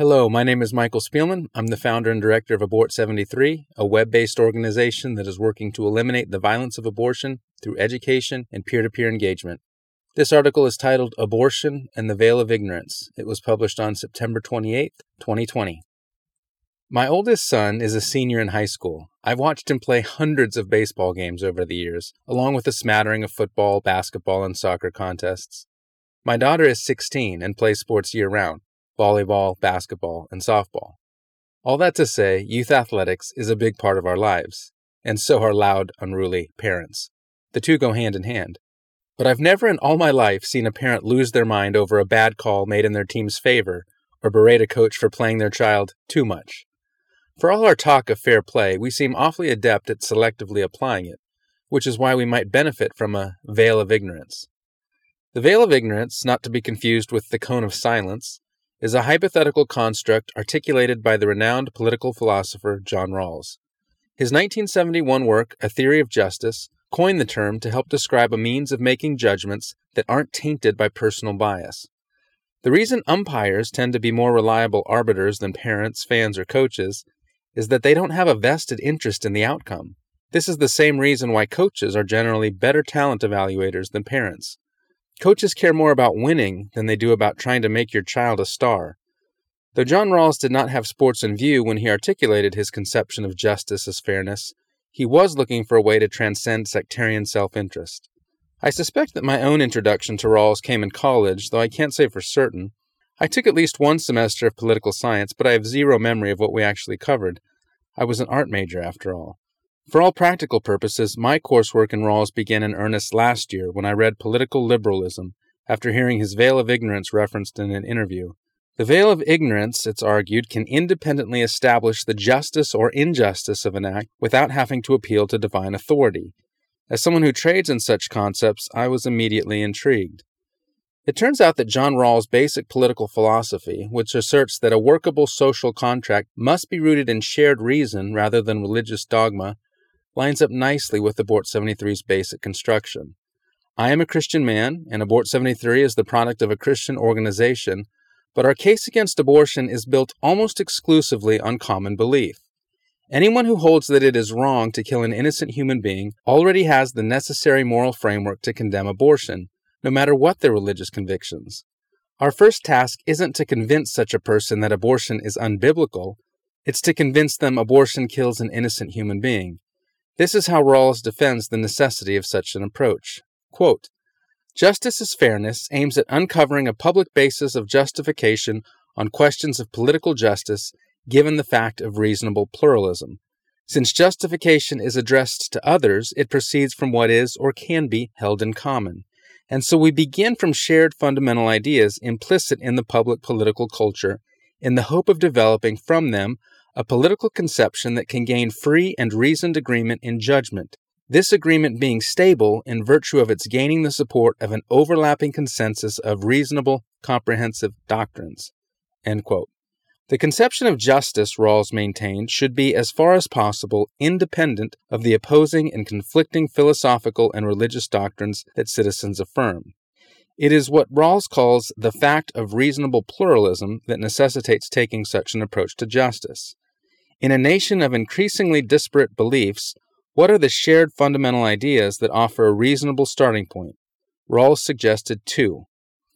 Hello, my name is Michael Spielman. I'm the founder and director of Abort 73, a web based organization that is working to eliminate the violence of abortion through education and peer to peer engagement. This article is titled Abortion and the Veil of Ignorance. It was published on September 28, 2020. My oldest son is a senior in high school. I've watched him play hundreds of baseball games over the years, along with a smattering of football, basketball, and soccer contests. My daughter is 16 and plays sports year round volleyball, basketball, and softball. All that to say, youth athletics is a big part of our lives, and so are loud, unruly parents. The two go hand in hand. But I've never in all my life seen a parent lose their mind over a bad call made in their team's favor or berate a coach for playing their child too much. For all our talk of fair play, we seem awfully adept at selectively applying it, which is why we might benefit from a veil of ignorance. The veil of ignorance, not to be confused with the cone of silence, is a hypothetical construct articulated by the renowned political philosopher John Rawls. His 1971 work, A Theory of Justice, coined the term to help describe a means of making judgments that aren't tainted by personal bias. The reason umpires tend to be more reliable arbiters than parents, fans, or coaches is that they don't have a vested interest in the outcome. This is the same reason why coaches are generally better talent evaluators than parents. Coaches care more about winning than they do about trying to make your child a star. Though John Rawls did not have sports in view when he articulated his conception of justice as fairness, he was looking for a way to transcend sectarian self interest. I suspect that my own introduction to Rawls came in college, though I can't say for certain. I took at least one semester of political science, but I have zero memory of what we actually covered. I was an art major, after all. For all practical purposes, my coursework in Rawls began in earnest last year when I read Political Liberalism after hearing his veil of ignorance referenced in an interview. The veil of ignorance, it's argued, can independently establish the justice or injustice of an act without having to appeal to divine authority. As someone who trades in such concepts, I was immediately intrigued. It turns out that John Rawls' basic political philosophy, which asserts that a workable social contract must be rooted in shared reason rather than religious dogma, lines up nicely with Abort 73's basic construction. I am a Christian man, and Abort 73 is the product of a Christian organization, but our case against abortion is built almost exclusively on common belief. Anyone who holds that it is wrong to kill an innocent human being already has the necessary moral framework to condemn abortion, no matter what their religious convictions. Our first task isn't to convince such a person that abortion is unbiblical, it's to convince them abortion kills an innocent human being. This is how Rawls defends the necessity of such an approach. Quote, Justice as fairness aims at uncovering a public basis of justification on questions of political justice given the fact of reasonable pluralism. Since justification is addressed to others, it proceeds from what is or can be held in common. And so we begin from shared fundamental ideas implicit in the public political culture in the hope of developing from them a political conception that can gain free and reasoned agreement in judgment, this agreement being stable in virtue of its gaining the support of an overlapping consensus of reasonable, comprehensive doctrines. The conception of justice, Rawls maintained, should be as far as possible independent of the opposing and conflicting philosophical and religious doctrines that citizens affirm. It is what Rawls calls the fact of reasonable pluralism that necessitates taking such an approach to justice. In a nation of increasingly disparate beliefs, what are the shared fundamental ideas that offer a reasonable starting point? Rawls suggested two.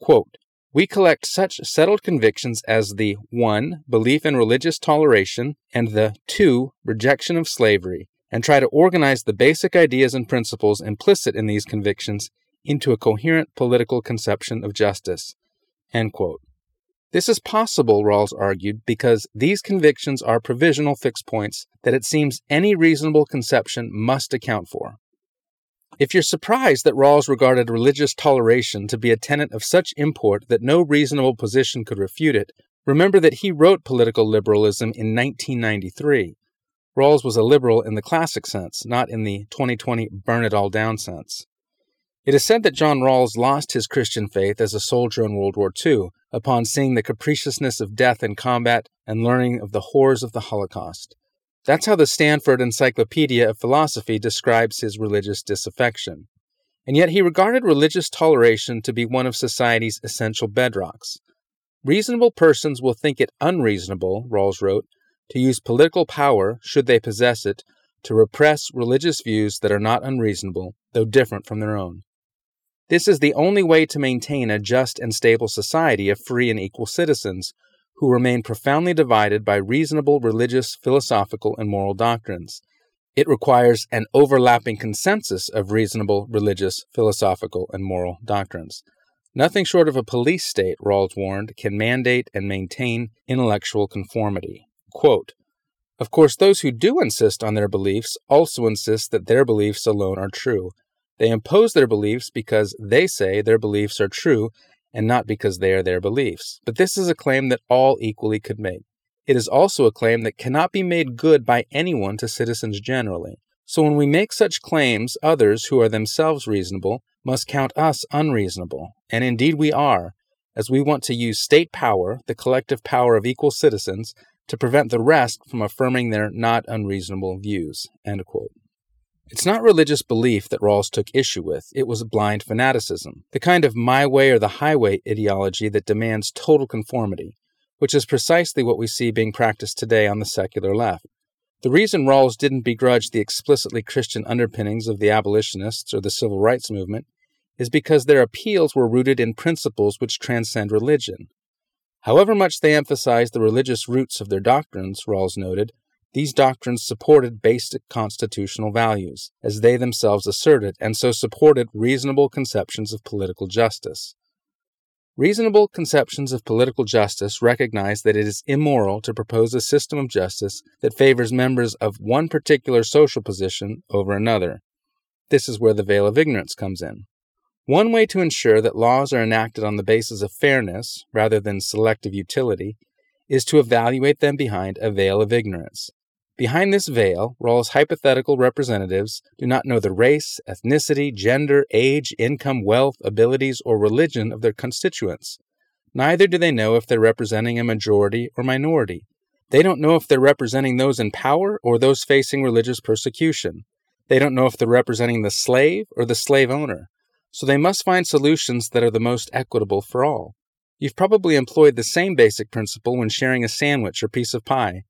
Quote, we collect such settled convictions as the 1. belief in religious toleration, and the 2. rejection of slavery, and try to organize the basic ideas and principles implicit in these convictions into a coherent political conception of justice. This is possible, Rawls argued, because these convictions are provisional fixed points that it seems any reasonable conception must account for. If you're surprised that Rawls regarded religious toleration to be a tenet of such import that no reasonable position could refute it, remember that he wrote Political Liberalism in 1993. Rawls was a liberal in the classic sense, not in the 2020 burn it all down sense. It is said that John Rawls lost his Christian faith as a soldier in World War II upon seeing the capriciousness of death in combat and learning of the horrors of the Holocaust. That's how the Stanford Encyclopedia of Philosophy describes his religious disaffection. And yet he regarded religious toleration to be one of society's essential bedrocks. Reasonable persons will think it unreasonable, Rawls wrote, to use political power, should they possess it, to repress religious views that are not unreasonable, though different from their own. This is the only way to maintain a just and stable society of free and equal citizens who remain profoundly divided by reasonable religious, philosophical, and moral doctrines. It requires an overlapping consensus of reasonable religious, philosophical, and moral doctrines. Nothing short of a police state, Rawls warned, can mandate and maintain intellectual conformity. Quote, of course, those who do insist on their beliefs also insist that their beliefs alone are true. They impose their beliefs because they say their beliefs are true and not because they are their beliefs. But this is a claim that all equally could make. It is also a claim that cannot be made good by anyone to citizens generally. So when we make such claims, others who are themselves reasonable must count us unreasonable. And indeed we are, as we want to use state power, the collective power of equal citizens, to prevent the rest from affirming their not unreasonable views. It's not religious belief that Rawls took issue with, it was blind fanaticism, the kind of my way or the highway ideology that demands total conformity, which is precisely what we see being practiced today on the secular left. The reason Rawls didn't begrudge the explicitly Christian underpinnings of the abolitionists or the civil rights movement is because their appeals were rooted in principles which transcend religion. However much they emphasized the religious roots of their doctrines, Rawls noted, these doctrines supported basic constitutional values, as they themselves asserted, and so supported reasonable conceptions of political justice. Reasonable conceptions of political justice recognize that it is immoral to propose a system of justice that favors members of one particular social position over another. This is where the veil of ignorance comes in. One way to ensure that laws are enacted on the basis of fairness rather than selective utility is to evaluate them behind a veil of ignorance. Behind this veil, Rawls' hypothetical representatives do not know the race, ethnicity, gender, age, income, wealth, abilities, or religion of their constituents. Neither do they know if they're representing a majority or minority. They don't know if they're representing those in power or those facing religious persecution. They don't know if they're representing the slave or the slave owner. So they must find solutions that are the most equitable for all. You've probably employed the same basic principle when sharing a sandwich or piece of pie.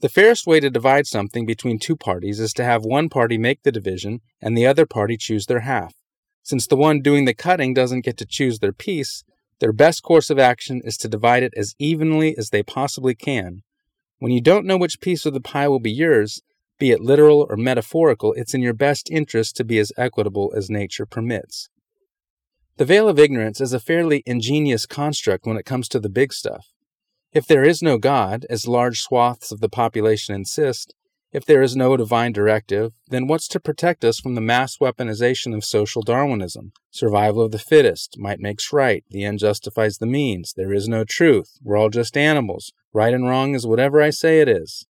The fairest way to divide something between two parties is to have one party make the division and the other party choose their half. Since the one doing the cutting doesn't get to choose their piece, their best course of action is to divide it as evenly as they possibly can. When you don't know which piece of the pie will be yours, be it literal or metaphorical, it's in your best interest to be as equitable as nature permits. The veil of ignorance is a fairly ingenious construct when it comes to the big stuff. If there is no God, as large swaths of the population insist, if there is no divine directive, then what's to protect us from the mass weaponization of social Darwinism? Survival of the fittest, might makes right, the end justifies the means, there is no truth, we're all just animals, right and wrong is whatever I say it is.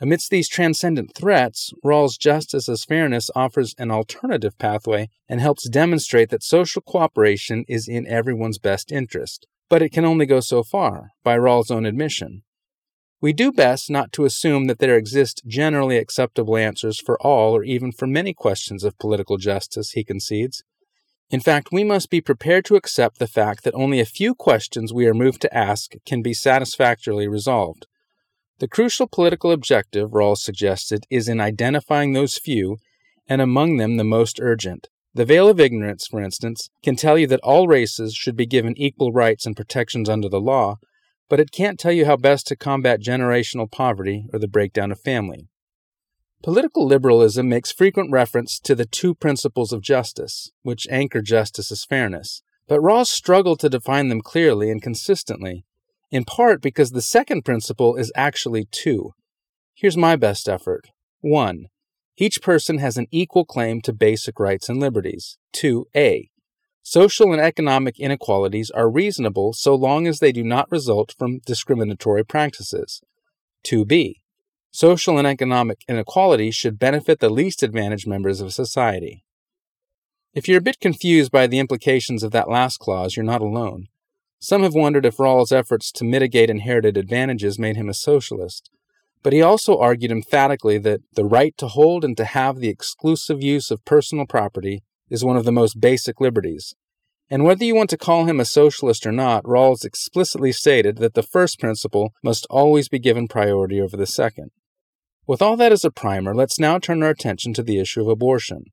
Amidst these transcendent threats, Rawls' Justice as Fairness offers an alternative pathway and helps demonstrate that social cooperation is in everyone's best interest. But it can only go so far, by Rawls' own admission. We do best not to assume that there exist generally acceptable answers for all or even for many questions of political justice, he concedes. In fact, we must be prepared to accept the fact that only a few questions we are moved to ask can be satisfactorily resolved. The crucial political objective, Rawls suggested, is in identifying those few, and among them the most urgent. The veil of ignorance, for instance, can tell you that all races should be given equal rights and protections under the law, but it can't tell you how best to combat generational poverty or the breakdown of family. Political liberalism makes frequent reference to the two principles of justice, which anchor justice as fairness, but Rawls struggled to define them clearly and consistently, in part because the second principle is actually two. Here's my best effort. 1. Each person has an equal claim to basic rights and liberties. 2a. Social and economic inequalities are reasonable so long as they do not result from discriminatory practices. 2b. Social and economic inequalities should benefit the least advantaged members of society. If you're a bit confused by the implications of that last clause, you're not alone. Some have wondered if Rawls' efforts to mitigate inherited advantages made him a socialist. But he also argued emphatically that the right to hold and to have the exclusive use of personal property is one of the most basic liberties, And whether you want to call him a socialist or not, Rawls explicitly stated that the first principle must always be given priority over the second. With all that as a primer, let's now turn our attention to the issue of abortion.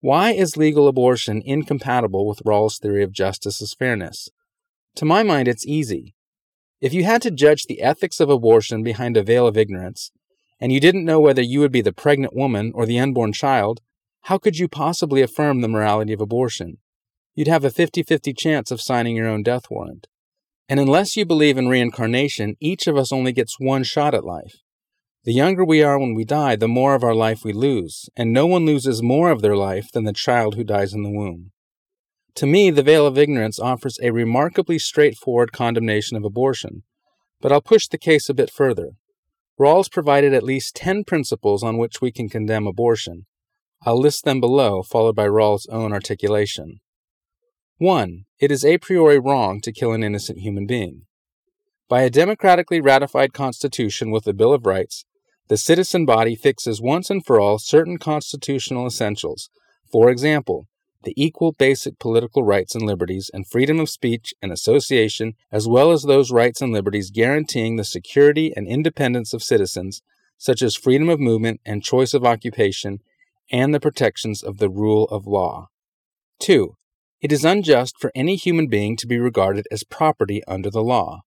Why is legal abortion incompatible with Rawls' theory of justice as fairness? To my mind, it's easy. If you had to judge the ethics of abortion behind a veil of ignorance, and you didn't know whether you would be the pregnant woman or the unborn child, how could you possibly affirm the morality of abortion? you'd have a 50 50 chance of signing your own death warrant. And unless you believe in reincarnation, each of us only gets one shot at life. The younger we are when we die, the more of our life we lose, and no one loses more of their life than the child who dies in the womb. To me, the veil of ignorance offers a remarkably straightforward condemnation of abortion, but I'll push the case a bit further. Rawls provided at least 10 principles on which we can condemn abortion. I'll list them below, followed by Rawls' own articulation. 1. It is a priori wrong to kill an innocent human being. By a democratically ratified constitution with a Bill of Rights, the citizen body fixes once and for all certain constitutional essentials. For example, the equal basic political rights and liberties and freedom of speech and association, as well as those rights and liberties guaranteeing the security and independence of citizens, such as freedom of movement and choice of occupation, and the protections of the rule of law. 2. It is unjust for any human being to be regarded as property under the law.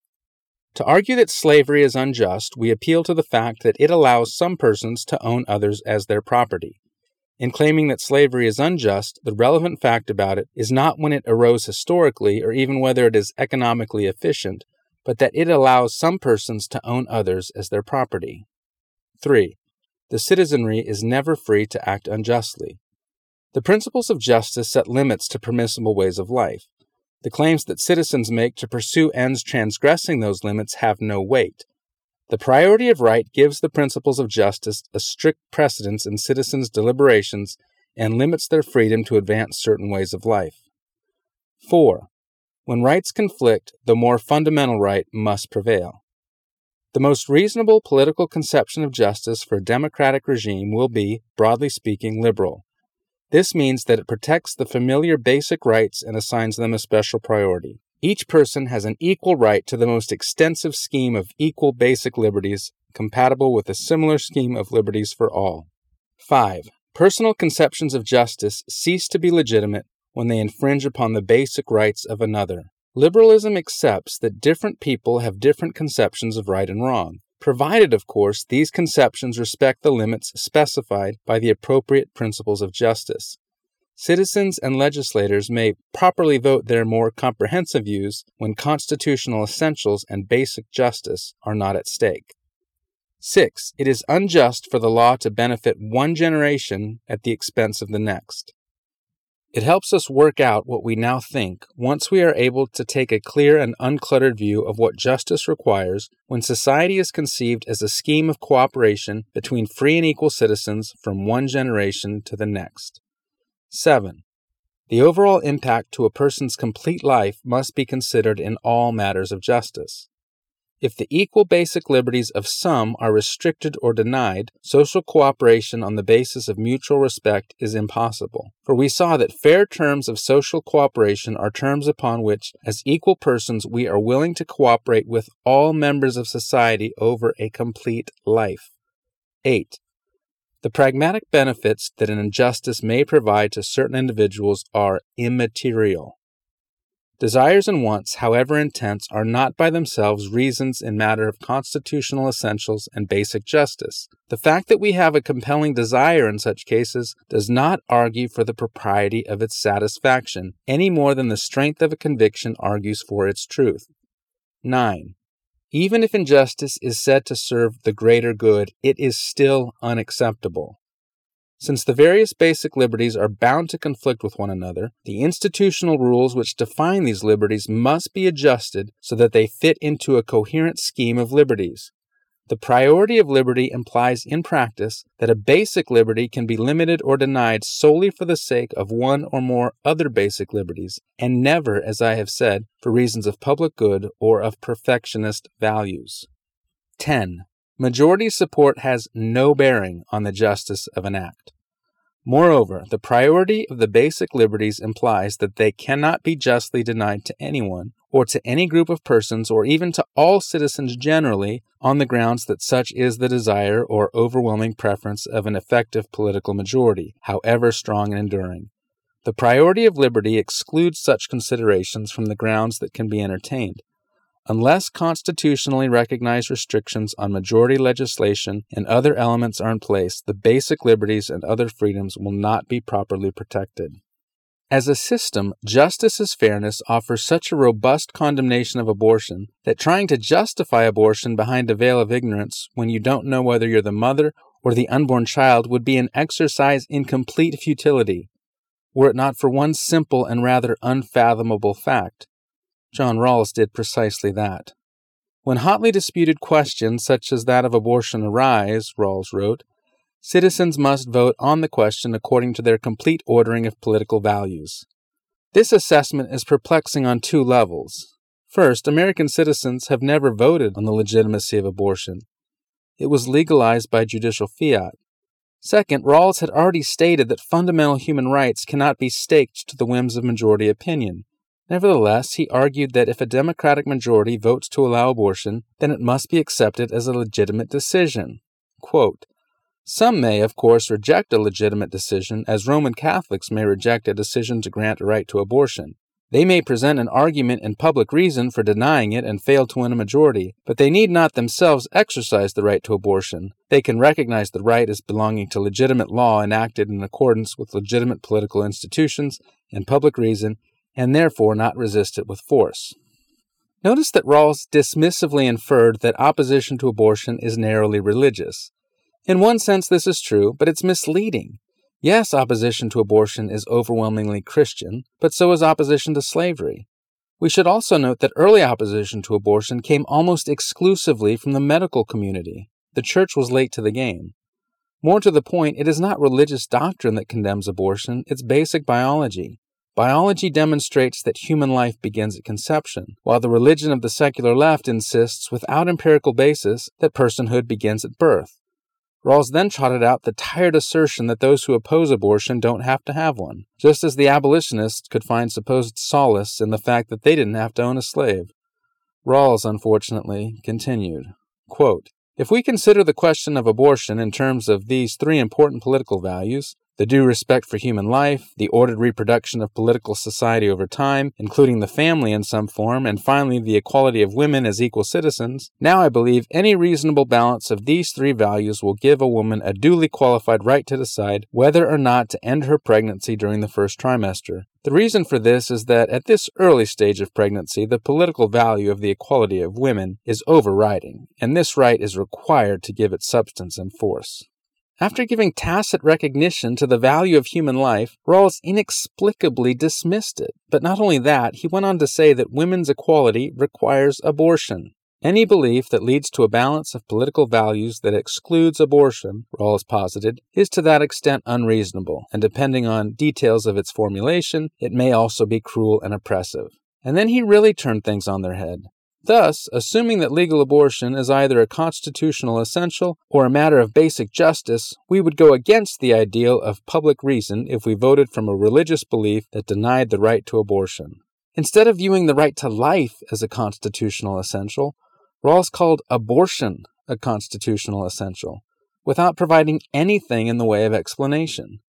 To argue that slavery is unjust, we appeal to the fact that it allows some persons to own others as their property. In claiming that slavery is unjust, the relevant fact about it is not when it arose historically or even whether it is economically efficient, but that it allows some persons to own others as their property. 3. The citizenry is never free to act unjustly. The principles of justice set limits to permissible ways of life. The claims that citizens make to pursue ends transgressing those limits have no weight. The priority of right gives the principles of justice a strict precedence in citizens' deliberations and limits their freedom to advance certain ways of life. 4. When rights conflict, the more fundamental right must prevail. The most reasonable political conception of justice for a democratic regime will be, broadly speaking, liberal. This means that it protects the familiar basic rights and assigns them a special priority. Each person has an equal right to the most extensive scheme of equal basic liberties, compatible with a similar scheme of liberties for all. 5. Personal conceptions of justice cease to be legitimate when they infringe upon the basic rights of another. Liberalism accepts that different people have different conceptions of right and wrong provided, of course, these conceptions respect the limits specified by the appropriate principles of justice. Citizens and legislators may properly vote their more comprehensive views when constitutional essentials and basic justice are not at stake. 6. It is unjust for the law to benefit one generation at the expense of the next. It helps us work out what we now think once we are able to take a clear and uncluttered view of what justice requires when society is conceived as a scheme of cooperation between free and equal citizens from one generation to the next. 7. The overall impact to a person's complete life must be considered in all matters of justice. If the equal basic liberties of some are restricted or denied, social cooperation on the basis of mutual respect is impossible. For we saw that fair terms of social cooperation are terms upon which, as equal persons, we are willing to cooperate with all members of society over a complete life. 8. The pragmatic benefits that an injustice may provide to certain individuals are immaterial. Desires and wants, however intense, are not by themselves reasons in matter of constitutional essentials and basic justice. The fact that we have a compelling desire in such cases does not argue for the propriety of its satisfaction, any more than the strength of a conviction argues for its truth. 9. Even if injustice is said to serve the greater good, it is still unacceptable. Since the various basic liberties are bound to conflict with one another, the institutional rules which define these liberties must be adjusted so that they fit into a coherent scheme of liberties. The priority of liberty implies in practice that a basic liberty can be limited or denied solely for the sake of one or more other basic liberties, and never, as I have said, for reasons of public good or of perfectionist values. 10. Majority support has no bearing on the justice of an act. Moreover, the priority of the basic liberties implies that they cannot be justly denied to anyone, or to any group of persons, or even to all citizens generally, on the grounds that such is the desire or overwhelming preference of an effective political majority, however strong and enduring. The priority of liberty excludes such considerations from the grounds that can be entertained. Unless constitutionally recognized restrictions on majority legislation and other elements are in place, the basic liberties and other freedoms will not be properly protected. As a system, justice Justice's Fairness offers such a robust condemnation of abortion that trying to justify abortion behind a veil of ignorance when you don't know whether you're the mother or the unborn child would be an exercise in complete futility, were it not for one simple and rather unfathomable fact. John Rawls did precisely that. When hotly disputed questions such as that of abortion arise, Rawls wrote, citizens must vote on the question according to their complete ordering of political values. This assessment is perplexing on two levels. First, American citizens have never voted on the legitimacy of abortion. It was legalized by judicial fiat. Second, Rawls had already stated that fundamental human rights cannot be staked to the whims of majority opinion. Nevertheless, he argued that if a Democratic majority votes to allow abortion, then it must be accepted as a legitimate decision. Quote, Some may, of course, reject a legitimate decision, as Roman Catholics may reject a decision to grant a right to abortion. They may present an argument and public reason for denying it and fail to win a majority, but they need not themselves exercise the right to abortion. They can recognize the right as belonging to legitimate law enacted in accordance with legitimate political institutions and public reason and therefore not resist it with force. Notice that Rawls dismissively inferred that opposition to abortion is narrowly religious. In one sense, this is true, but it's misleading. Yes, opposition to abortion is overwhelmingly Christian, but so is opposition to slavery. We should also note that early opposition to abortion came almost exclusively from the medical community. The church was late to the game. More to the point, it is not religious doctrine that condemns abortion, it's basic biology. Biology demonstrates that human life begins at conception, while the religion of the secular left insists, without empirical basis, that personhood begins at birth. Rawls then trotted out the tired assertion that those who oppose abortion don't have to have one, just as the abolitionists could find supposed solace in the fact that they didn't have to own a slave. Rawls, unfortunately, continued quote, If we consider the question of abortion in terms of these three important political values, the due respect for human life, the ordered reproduction of political society over time, including the family in some form, and finally the equality of women as equal citizens, now I believe any reasonable balance of these three values will give a woman a duly qualified right to decide whether or not to end her pregnancy during the first trimester. The reason for this is that at this early stage of pregnancy, the political value of the equality of women is overriding, and this right is required to give it substance and force. After giving tacit recognition to the value of human life, Rawls inexplicably dismissed it. But not only that, he went on to say that women's equality requires abortion. Any belief that leads to a balance of political values that excludes abortion, Rawls posited, is to that extent unreasonable, and depending on details of its formulation, it may also be cruel and oppressive. And then he really turned things on their head. Thus, assuming that legal abortion is either a constitutional essential or a matter of basic justice, we would go against the ideal of public reason if we voted from a religious belief that denied the right to abortion. Instead of viewing the right to life as a constitutional essential, Rawls called abortion a constitutional essential, without providing anything in the way of explanation.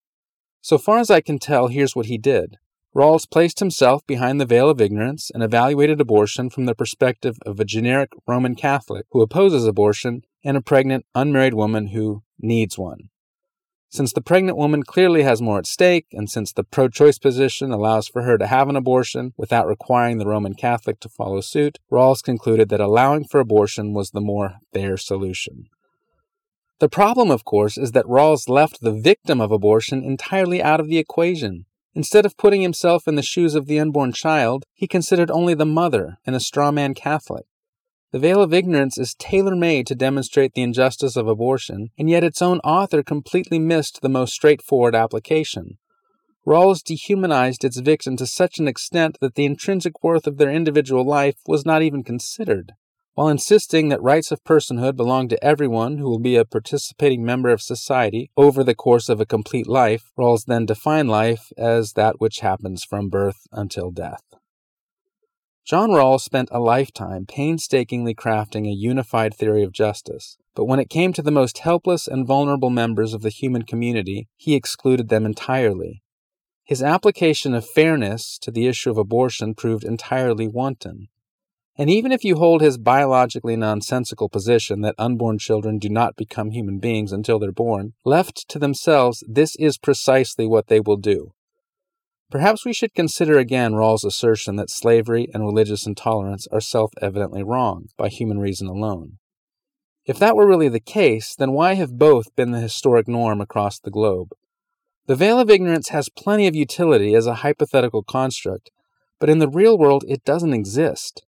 So far as I can tell, here's what he did. Rawls placed himself behind the veil of ignorance and evaluated abortion from the perspective of a generic Roman Catholic who opposes abortion and a pregnant, unmarried woman who needs one. Since the pregnant woman clearly has more at stake, and since the pro choice position allows for her to have an abortion without requiring the Roman Catholic to follow suit, Rawls concluded that allowing for abortion was the more fair solution. The problem, of course, is that Rawls left the victim of abortion entirely out of the equation. Instead of putting himself in the shoes of the unborn child, he considered only the mother and a straw man Catholic. The veil of ignorance is tailor made to demonstrate the injustice of abortion, and yet its own author completely missed the most straightforward application. Rawls dehumanized its victim to such an extent that the intrinsic worth of their individual life was not even considered. While insisting that rights of personhood belong to everyone who will be a participating member of society over the course of a complete life, Rawls then defined life as that which happens from birth until death. John Rawls spent a lifetime painstakingly crafting a unified theory of justice, but when it came to the most helpless and vulnerable members of the human community, he excluded them entirely. His application of fairness to the issue of abortion proved entirely wanton. And even if you hold his biologically nonsensical position that unborn children do not become human beings until they're born, left to themselves, this is precisely what they will do. Perhaps we should consider again Rawls' assertion that slavery and religious intolerance are self evidently wrong by human reason alone. If that were really the case, then why have both been the historic norm across the globe? The veil of ignorance has plenty of utility as a hypothetical construct, but in the real world it doesn't exist.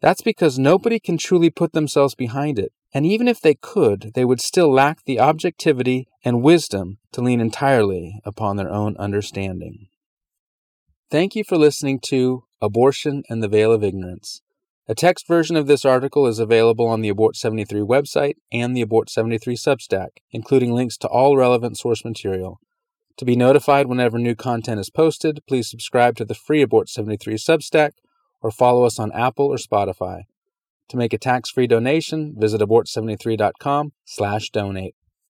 That's because nobody can truly put themselves behind it, and even if they could, they would still lack the objectivity and wisdom to lean entirely upon their own understanding. Thank you for listening to Abortion and the Veil of Ignorance. A text version of this article is available on the Abort 73 website and the Abort 73 Substack, including links to all relevant source material. To be notified whenever new content is posted, please subscribe to the free Abort 73 Substack or follow us on Apple or Spotify. To make a tax-free donation, visit abort73.com/donate.